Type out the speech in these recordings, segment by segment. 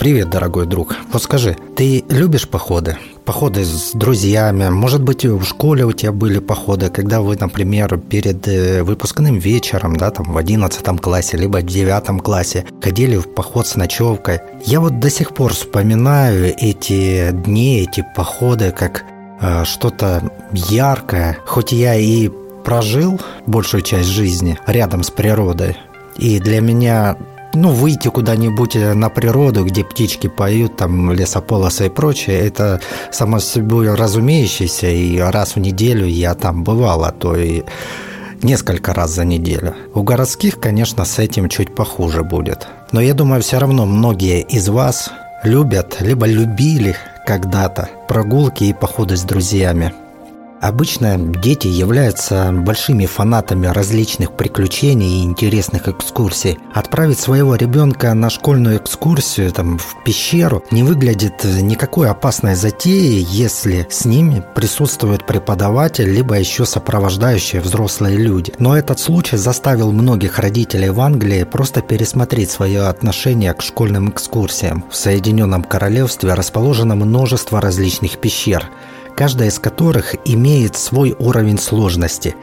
Привет, дорогой друг. Вот скажи, ты любишь походы? Походы с друзьями? Может быть, в школе у тебя были походы, когда вы, например, перед э, выпускным вечером, да, там в 11 классе, либо в 9 классе ходили в поход с ночевкой. Я вот до сих пор вспоминаю эти дни, эти походы, как э, что-то яркое. Хоть я и прожил большую часть жизни рядом с природой, и для меня ну, выйти куда-нибудь э, на природу, где птички поют, там лесополосы и прочее, это само собой разумеющееся, и раз в неделю я там бывал, а то и несколько раз за неделю. У городских, конечно, с этим чуть похуже будет. Но я думаю, все равно многие из вас любят, либо любили когда-то прогулки и походы с друзьями. Обычно дети являются большими фанатами различных приключений и интересных экскурсий. Отправить своего ребенка на школьную экскурсию там, в пещеру не выглядит никакой опасной затеей, если с ними присутствует преподаватель, либо еще сопровождающие взрослые люди. Но этот случай заставил многих родителей в Англии просто пересмотреть свое отношение к школьным экскурсиям. В Соединенном Королевстве расположено множество различных пещер – каждая из которых имеет свой уровень сложности.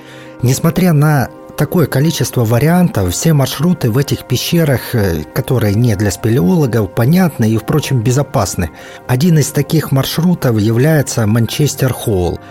Несмотря на такое количество вариантов, все маршруты в этих пещерах, э, которые не для спелеологов, понятны и, впрочем, безопасны. Один из таких маршрутов является Манчестер Холл –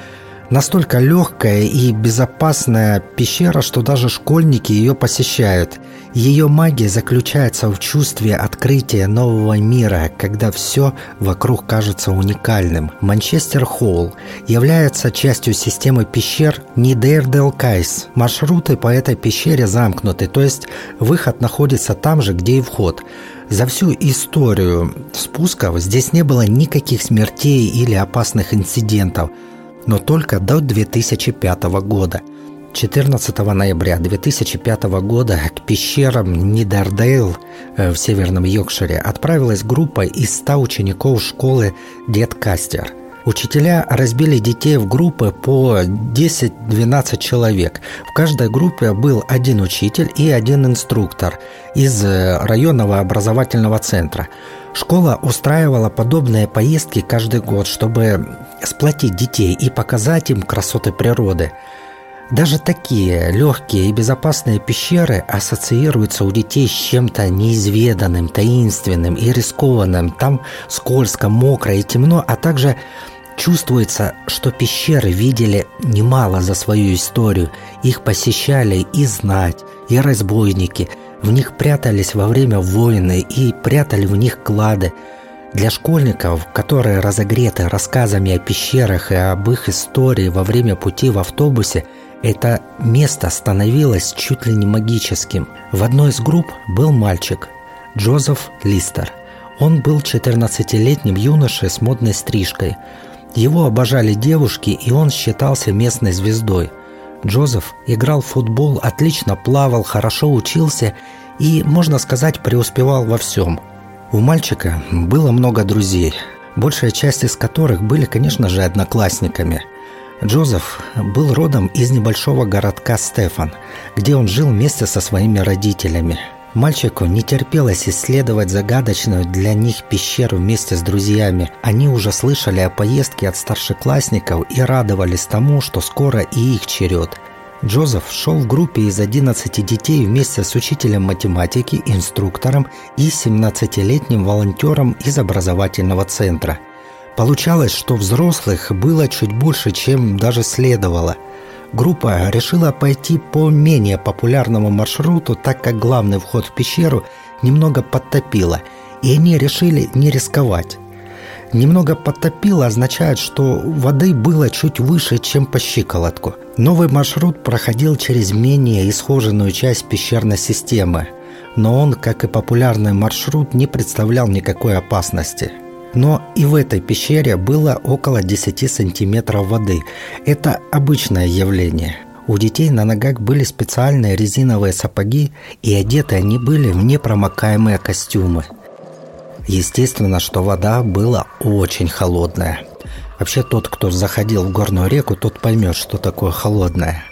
Настолько легкая и безопасная пещера, что даже школьники ее посещают. Ее магия заключается в чувстве открытия нового мира, когда все вокруг кажется уникальным. Манчестер Холл является частью системы пещер Нидердел Кайс. Маршруты по этой пещере замкнуты, то есть выход находится там же, где и вход. За всю историю спусков здесь не было никаких смертей или опасных инцидентов – но только до 2005 года. 14 ноября 2005 года к пещерам Нидердейл э, в Северном Йоркшире отправилась группа из 100 учеников школы Дед Кастер. Учителя разбили детей в группы по 10-12 человек. В каждой группе был один учитель и один инструктор из э, районного образовательного центра. Школа устраивала подобные поездки каждый год, чтобы сплотить детей и показать им красоты природы. Даже такие легкие и безопасные пещеры ассоциируются у детей с чем-то неизведанным, таинственным и рискованным. Там скользко, мокро и темно, а также чувствуется, что пещеры видели немало за свою историю. Их посещали и знать, и разбойники – в них прятались во время войны и прятали в них клады. Для школьников, которые разогреты рассказами о пещерах и об их истории во время пути в автобусе, это место становилось чуть ли не магическим. В одной из групп был мальчик – Джозеф Листер. Он был 14-летним юношей с модной стрижкой. Его обожали девушки, и он считался местной звездой – Джозеф играл в футбол, отлично плавал, хорошо учился и, можно сказать, преуспевал во всем. У мальчика было много друзей, большая часть из которых были, конечно же, одноклассниками. Джозеф был родом из небольшого городка Стефан, где он жил вместе со своими родителями – Мальчику не терпелось исследовать загадочную для них пещеру вместе с друзьями. Они уже слышали о поездке от старшеклассников и радовались тому, что скоро и их черед. Джозеф шел в группе из 11 детей вместе с учителем математики, инструктором и 17-летним волонтером из образовательного центра. Получалось, что взрослых было чуть больше, чем даже следовало – Группа решила пойти по менее популярному маршруту, так как главный вход в пещеру немного подтопило, и они решили не рисковать. Немного подтопило означает, что воды было чуть выше, чем по щиколотку. Новый маршрут проходил через менее исхоженную часть пещерной системы, но он, как и популярный маршрут, не представлял никакой опасности – но и в этой пещере было около 10 сантиметров воды. Это обычное явление. У детей на ногах были специальные резиновые сапоги, и одеты они были в непромокаемые костюмы. Естественно, что вода была очень холодная. Вообще тот, кто заходил в горную реку, тот поймет, что такое холодная.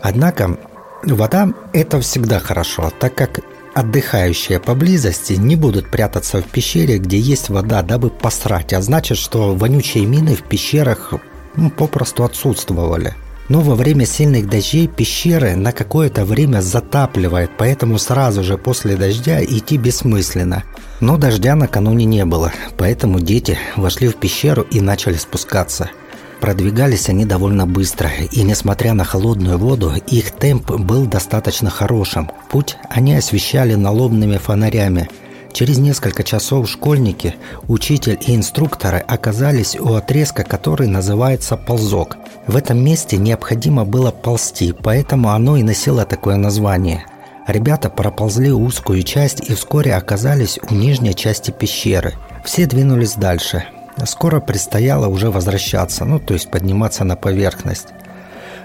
Однако вода – это всегда хорошо, так как отдыхающие поблизости не будут прятаться в пещере, где есть вода, дабы посрать, а значит, что вонючие мины в пещерах ну, попросту отсутствовали. Но во время сильных дождей пещеры на какое-то время затапливает, поэтому сразу же после дождя идти бессмысленно. Но дождя накануне не было, поэтому дети вошли в пещеру и начали спускаться – Продвигались они довольно быстро, и несмотря на холодную воду, их темп был достаточно хорошим. Путь они освещали налобными фонарями. Через несколько часов школьники, учитель и инструкторы оказались у отрезка, который называется «ползок». В этом месте необходимо было ползти, поэтому оно и носило такое название – Ребята проползли узкую часть и вскоре оказались у нижней части пещеры. Все двинулись дальше. Скоро предстояло уже возвращаться, ну то есть подниматься на поверхность.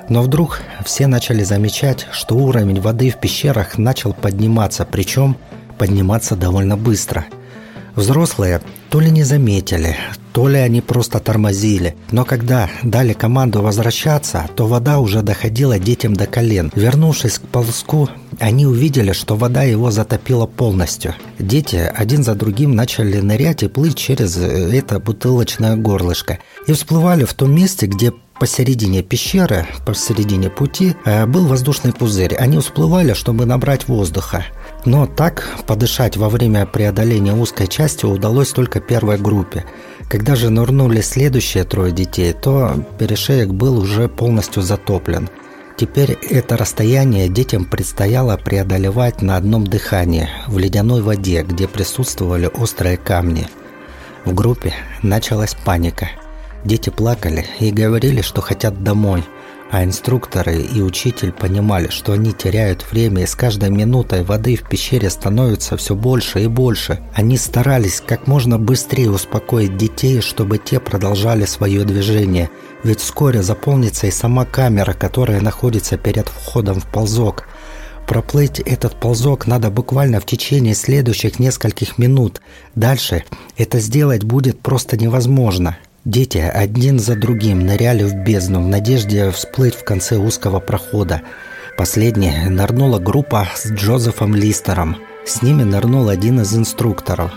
Но вдруг все начали замечать, что уровень воды в пещерах начал подниматься, причем подниматься довольно быстро. Взрослые то ли не заметили, то ли они просто тормозили. Но когда дали команду возвращаться, то вода уже доходила детям до колен. Вернувшись к ползку, они увидели, что вода его затопила полностью. Дети один за другим начали нырять и плыть через это бутылочное горлышко. И всплывали в том месте, где посередине пещеры, посередине пути, э, был воздушный пузырь. Они всплывали, чтобы набрать воздуха. Но так подышать во время преодоления узкой части удалось только первой группе. Когда же нырнули следующие трое детей, то перешеек был уже полностью затоплен. Теперь это расстояние детям предстояло преодолевать на одном дыхании, в ледяной воде, где присутствовали острые камни. В группе началась паника. Дети плакали и говорили, что хотят домой – а инструкторы и учитель понимали, что они теряют время, и с каждой минутой воды в пещере становится все больше и больше. Они старались как можно быстрее успокоить детей, чтобы те продолжали свое движение, ведь вскоре заполнится и сама камера, которая находится перед входом в ползок. Проплыть этот ползок надо буквально в течение следующих нескольких минут. Дальше это сделать будет просто невозможно. Дети один за другим ныряли в бездну в надежде всплыть в конце узкого прохода. Последней нырнула группа с Джозефом Листером. С ними нырнул один из инструкторов.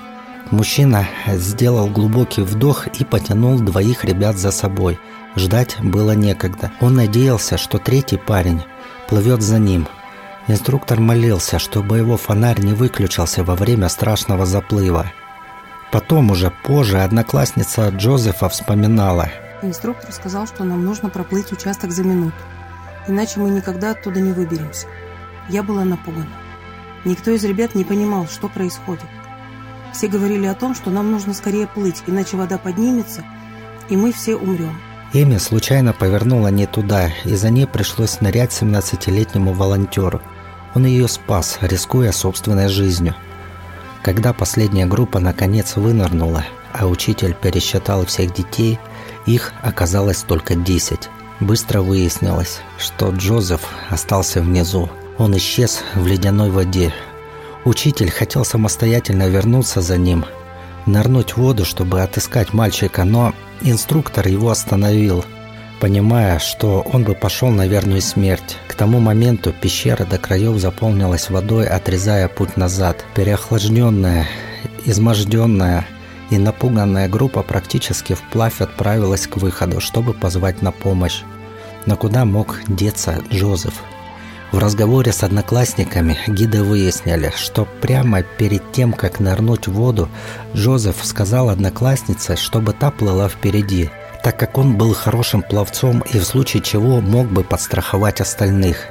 Мужчина сделал глубокий вдох и потянул двоих ребят за собой. Ждать было некогда. Он надеялся, что третий парень плывет за ним. Инструктор молился, чтобы его фонарь не выключился во время страшного заплыва. Потом уже позже одноклассница Джозефа вспоминала. Инструктор сказал, что нам нужно проплыть участок за минуту, иначе мы никогда оттуда не выберемся. Я была напугана. Никто из ребят не понимал, что происходит. Все говорили о том, что нам нужно скорее плыть, иначе вода поднимется, и мы все умрем. Эми случайно повернула не туда, и за ней пришлось нырять 17-летнему волонтеру. Он ее спас, рискуя собственной жизнью – когда последняя группа наконец вынырнула, а учитель пересчитал всех детей, их оказалось только 10. Быстро выяснилось, что Джозеф остался внизу. Он исчез в ледяной воде. Учитель хотел самостоятельно вернуться за ним, нырнуть в воду, чтобы отыскать мальчика, но инструктор его остановил – понимая, что он бы пошел на верную смерть. К тому моменту пещера до краев заполнилась водой, отрезая путь назад. Переохлажденная, изможденная и напуганная группа практически вплавь отправилась к выходу, чтобы позвать на помощь. Но куда мог деться Джозеф? В разговоре с одноклассниками гиды выяснили, что прямо перед тем, как нырнуть в воду, Джозеф сказал однокласснице, чтобы та плыла впереди – так как он был хорошим пловцом и в случае чего мог бы подстраховать остальных.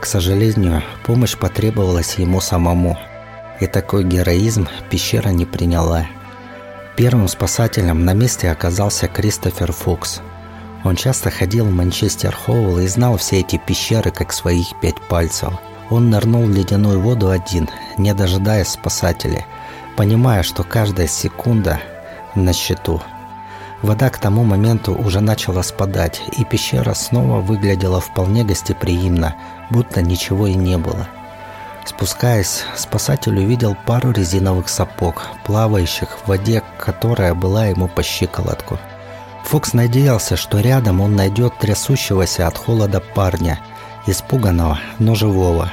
К сожалению, помощь потребовалась ему самому. И такой героизм пещера не приняла. Первым спасателем на месте оказался Кристофер Фокс. Он часто ходил в Манчестер Хоул и знал все эти пещеры как своих пять пальцев. Он нырнул в ледяную воду один, не дожидаясь спасателей, понимая, что каждая секунда на счету – Вода к тому моменту уже начала спадать, и пещера снова выглядела вполне гостеприимно, будто ничего и не было. Спускаясь, спасатель увидел пару резиновых сапог, плавающих в воде, которая была ему по щиколотку. Фокс надеялся, что рядом он найдет трясущегося от холода парня, испуганного, но живого.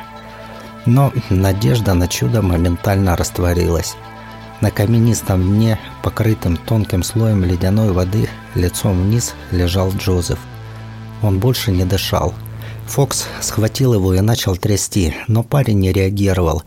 Но надежда на чудо моментально растворилась. На каменистом дне, покрытым тонким слоем ледяной воды, лицом вниз лежал Джозеф. Он больше не дышал. Фокс схватил его и начал трясти, но парень не реагировал.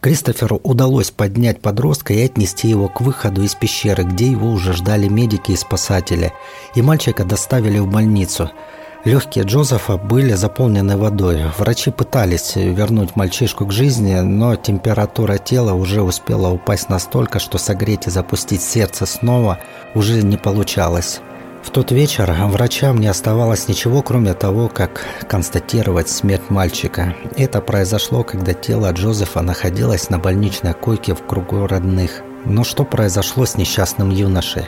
Кристоферу удалось поднять подростка и отнести его к выходу из пещеры, где его уже ждали медики и спасатели, и мальчика доставили в больницу – Легкие Джозефа были заполнены водой. Врачи пытались вернуть мальчишку к жизни, но температура тела уже успела упасть настолько, что согреть и запустить сердце снова уже не получалось. В тот вечер врачам не оставалось ничего, кроме того, как констатировать смерть мальчика. Это произошло, когда тело Джозефа находилось на больничной койке в кругу родных. Но что произошло с несчастным юношей?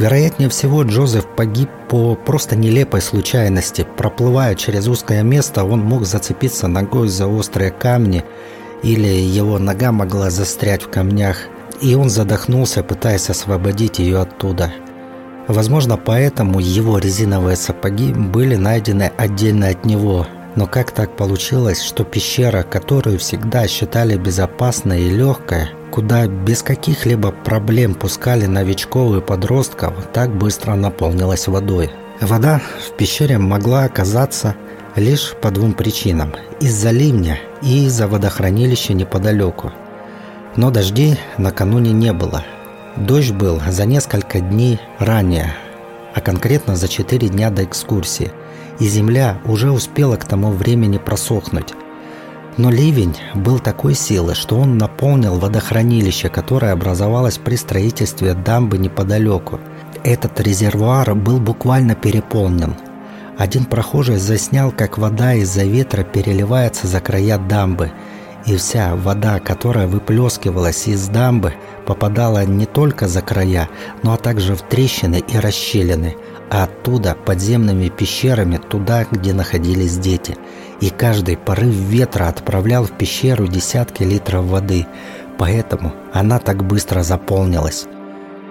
Вероятнее всего, Джозеф погиб по просто нелепой случайности. Проплывая через узкое место, он мог зацепиться ногой за острые камни, или его нога могла застрять в камнях, и он задохнулся, пытаясь освободить ее оттуда. Возможно, поэтому его резиновые сапоги были найдены отдельно от него. Но как так получилось, что пещера, которую всегда считали безопасной и легкой, куда без каких-либо проблем пускали новичков и подростков, так быстро наполнилась водой. Вода в пещере могла оказаться лишь по двум причинам – из-за ливня и из-за водохранилища неподалеку. Но дождей накануне не было. Дождь был за несколько дней ранее, а конкретно за 4 дня до экскурсии, и земля уже успела к тому времени просохнуть – но ливень был такой силы, что он наполнил водохранилище, которое образовалось при строительстве дамбы неподалеку. Этот резервуар был буквально переполнен. Один прохожий заснял, как вода из-за ветра переливается за края дамбы, и вся вода, которая выплескивалась из дамбы, попадала не только за края, но также в трещины и расщелины, а оттуда подземными пещерами туда, где находились дети – и каждый порыв ветра отправлял в пещеру десятки литров воды, поэтому она так быстро заполнилась.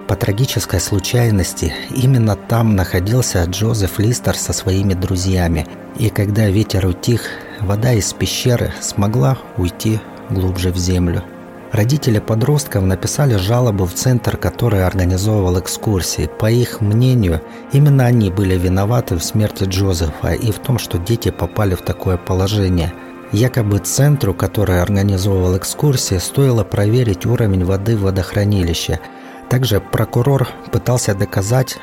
По трагической случайности, именно там находился Джозеф Листер со своими друзьями, и когда ветер утих, вода из пещеры смогла уйти глубже в землю. Родители подростков написали жалобу в центр, который организовывал экскурсии. По их мнению, именно они были виноваты в смерти Джозефа и в том, что дети попали в такое положение. Якобы центру, который организовывал экскурсии, стоило проверить уровень воды в водохранилище. Также прокурор пытался доказать,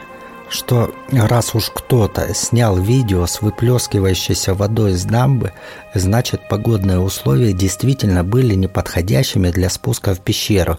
что раз уж кто-то снял видео с выплескивающейся водой из дамбы, значит погодные условия действительно были неподходящими для спуска в пещеру.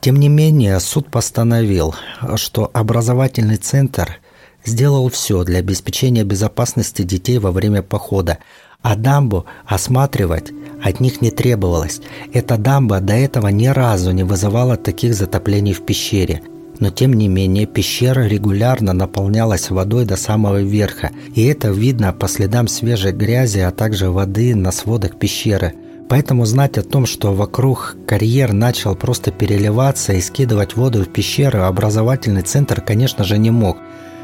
Тем не менее, суд постановил, что образовательный центр сделал все для обеспечения безопасности детей во время похода, а дамбу осматривать от них не требовалось. Эта дамба до этого ни разу не вызывала таких затоплений в пещере – но тем не менее пещера регулярно наполнялась водой до самого верха, и это видно по следам свежей грязи, а также воды на сводах пещеры. Поэтому знать о том, что вокруг карьер начал просто переливаться и скидывать воду в пещеру, образовательный центр, конечно же, не мог.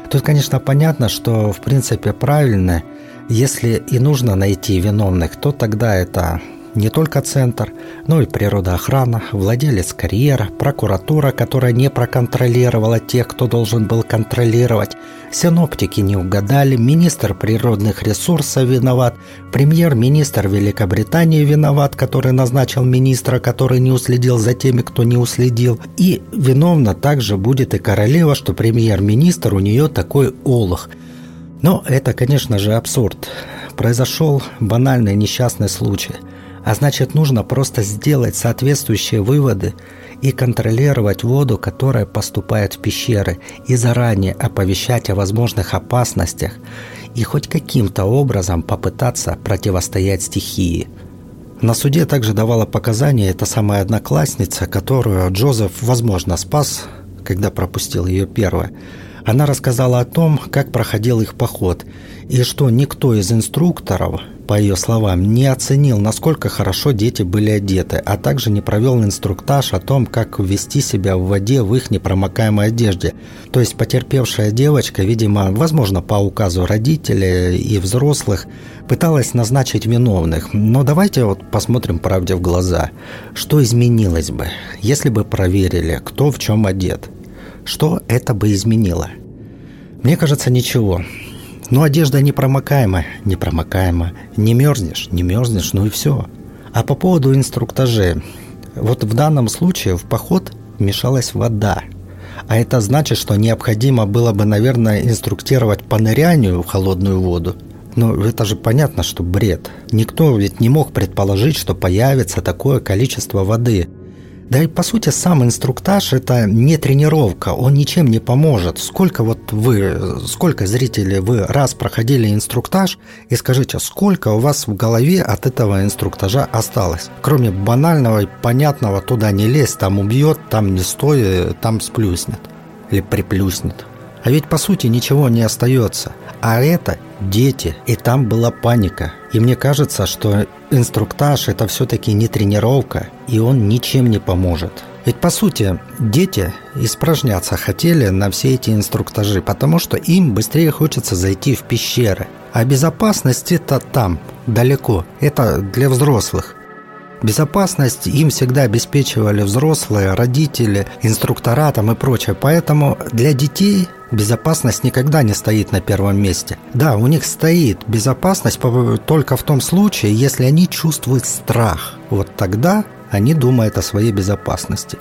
Тут, конечно, понятно, что в принципе правильно, если и нужно найти виновных, то тогда это не только центр, но и природоохрана, владелец карьера, прокуратура, которая не проконтролировала тех, кто должен был контролировать, синоптики не угадали, министр природных ресурсов виноват, премьер-министр Великобритании виноват, который назначил министра, который не уследил за теми, кто не уследил. И виновна также будет и королева, что премьер-министр у нее такой олух. Но это, конечно же, абсурд. Произошел банальный несчастный случай – а значит, нужно просто сделать соответствующие выводы и контролировать воду, которая поступает в пещеры, и заранее оповещать о возможных опасностях и хоть каким-то образом попытаться противостоять стихии. На суде также давала показания эта самая одноклассница, которую Джозеф, возможно, спас, когда пропустил ее первое. Она рассказала о том, как проходил их поход, и что никто из инструкторов по ее словам, не оценил, насколько хорошо дети были одеты, а также не провел инструктаж о том, как вести себя в воде в их непромокаемой одежде. То есть потерпевшая девочка, видимо, возможно, по указу родителей и взрослых, пыталась назначить виновных. Но давайте вот посмотрим правде в глаза. Что изменилось бы, если бы проверили, кто в чем одет? Что это бы изменило? Мне кажется, ничего. Но одежда непромокаема, непромокаема. Не мерзнешь, не мерзнешь, ну и все. А по поводу инструктажей. Вот в данном случае в поход мешалась вода. А это значит, что необходимо было бы, наверное, инструктировать по нырянию в холодную воду. Но это же понятно, что бред. Никто ведь не мог предположить, что появится такое количество воды – да и по сути сам инструктаж это не тренировка, он ничем не поможет. Сколько вот вы, сколько зрителей вы раз проходили инструктаж и скажите, сколько у вас в голове от этого инструктажа осталось? Кроме банального и понятного туда не лезь, там убьет, там не стой, там сплюснет или приплюснет. А ведь по сути ничего не остается. А это дети, и там была паника. И мне кажется, что инструктаж это все-таки не тренировка, и он ничем не поможет. Ведь по сути дети испражняться хотели на все эти инструктажи, потому что им быстрее хочется зайти в пещеры. А безопасность это там, далеко. Это для взрослых. Безопасность им всегда обеспечивали взрослые, родители, инструктора там и прочее. Поэтому для детей безопасность никогда не стоит на первом месте. Да, у них стоит безопасность только в том случае, если они чувствуют страх. Вот тогда они думают о своей безопасности.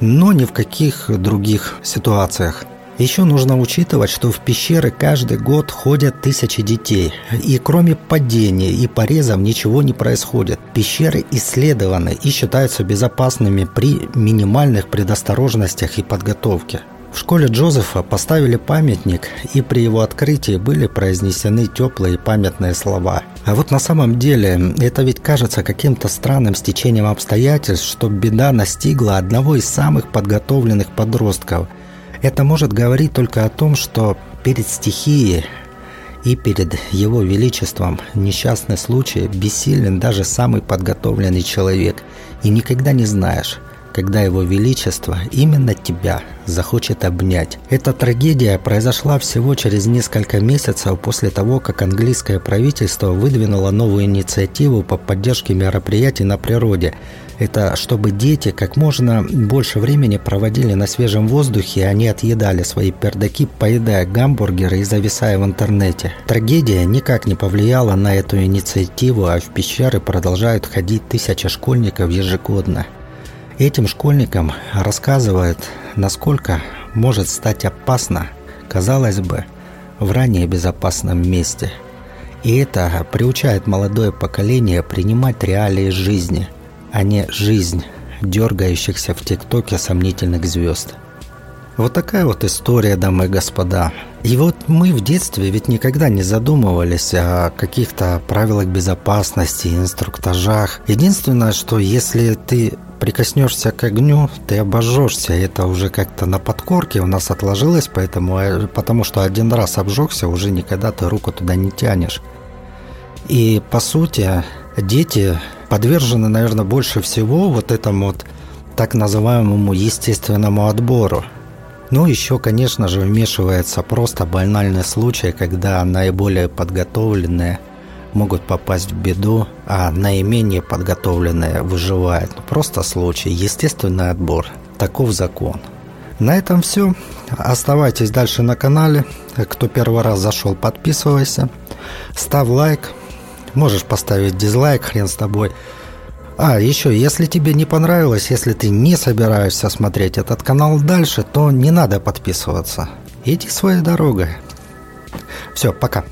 Но ни в каких других ситуациях. Еще нужно учитывать, что в пещеры каждый год ходят тысячи детей, и кроме падения и порезов ничего не происходит. Пещеры исследованы и считаются безопасными при минимальных предосторожностях и подготовке. В школе Джозефа поставили памятник, и при его открытии были произнесены теплые памятные слова. А вот на самом деле, это ведь кажется каким-то странным стечением обстоятельств, что беда настигла одного из самых подготовленных подростков – это может говорить только о том, что перед стихией и перед его величеством несчастный случай бессилен даже самый подготовленный человек, и никогда не знаешь, когда его величество именно тебя захочет обнять. Эта трагедия произошла всего через несколько месяцев после того, как английское правительство выдвинуло новую инициативу по поддержке мероприятий на природе – это чтобы дети как можно больше времени проводили на свежем воздухе, а не отъедали свои пердаки, поедая гамбургеры и зависая в интернете. Трагедия никак не повлияла на эту инициативу, а в пещеры продолжают ходить тысячи школьников ежегодно. Этим школьникам рассказывают, насколько может стать опасно, казалось бы, в ранее безопасном месте. И это приучает молодое поколение принимать реалии жизни – а не жизнь дергающихся в ТикТоке сомнительных звезд. Вот такая вот история, дамы и господа. И вот мы в детстве ведь никогда не задумывались о каких-то правилах безопасности, инструктажах. Единственное, что если ты прикоснешься к огню, ты обожжешься. Это уже как-то на подкорке у нас отложилось, поэтому, э, потому что один раз обжегся, уже никогда ты руку туда не тянешь. И по сути, дети подвержены, наверное, больше всего вот этому вот так называемому естественному отбору. Ну, еще, конечно же, вмешивается просто банальный случай, когда наиболее подготовленные могут попасть в беду, а наименее подготовленные выживают. Ну, просто случай, естественный отбор. Таков закон. На этом все. Оставайтесь дальше на канале. Кто первый раз зашел, подписывайся. Ставь лайк, Можешь поставить дизлайк, хрен с тобой. А, еще, если тебе не понравилось, если ты не собираешься смотреть этот канал дальше, то не надо подписываться. Иди своей дорогой. Все, пока.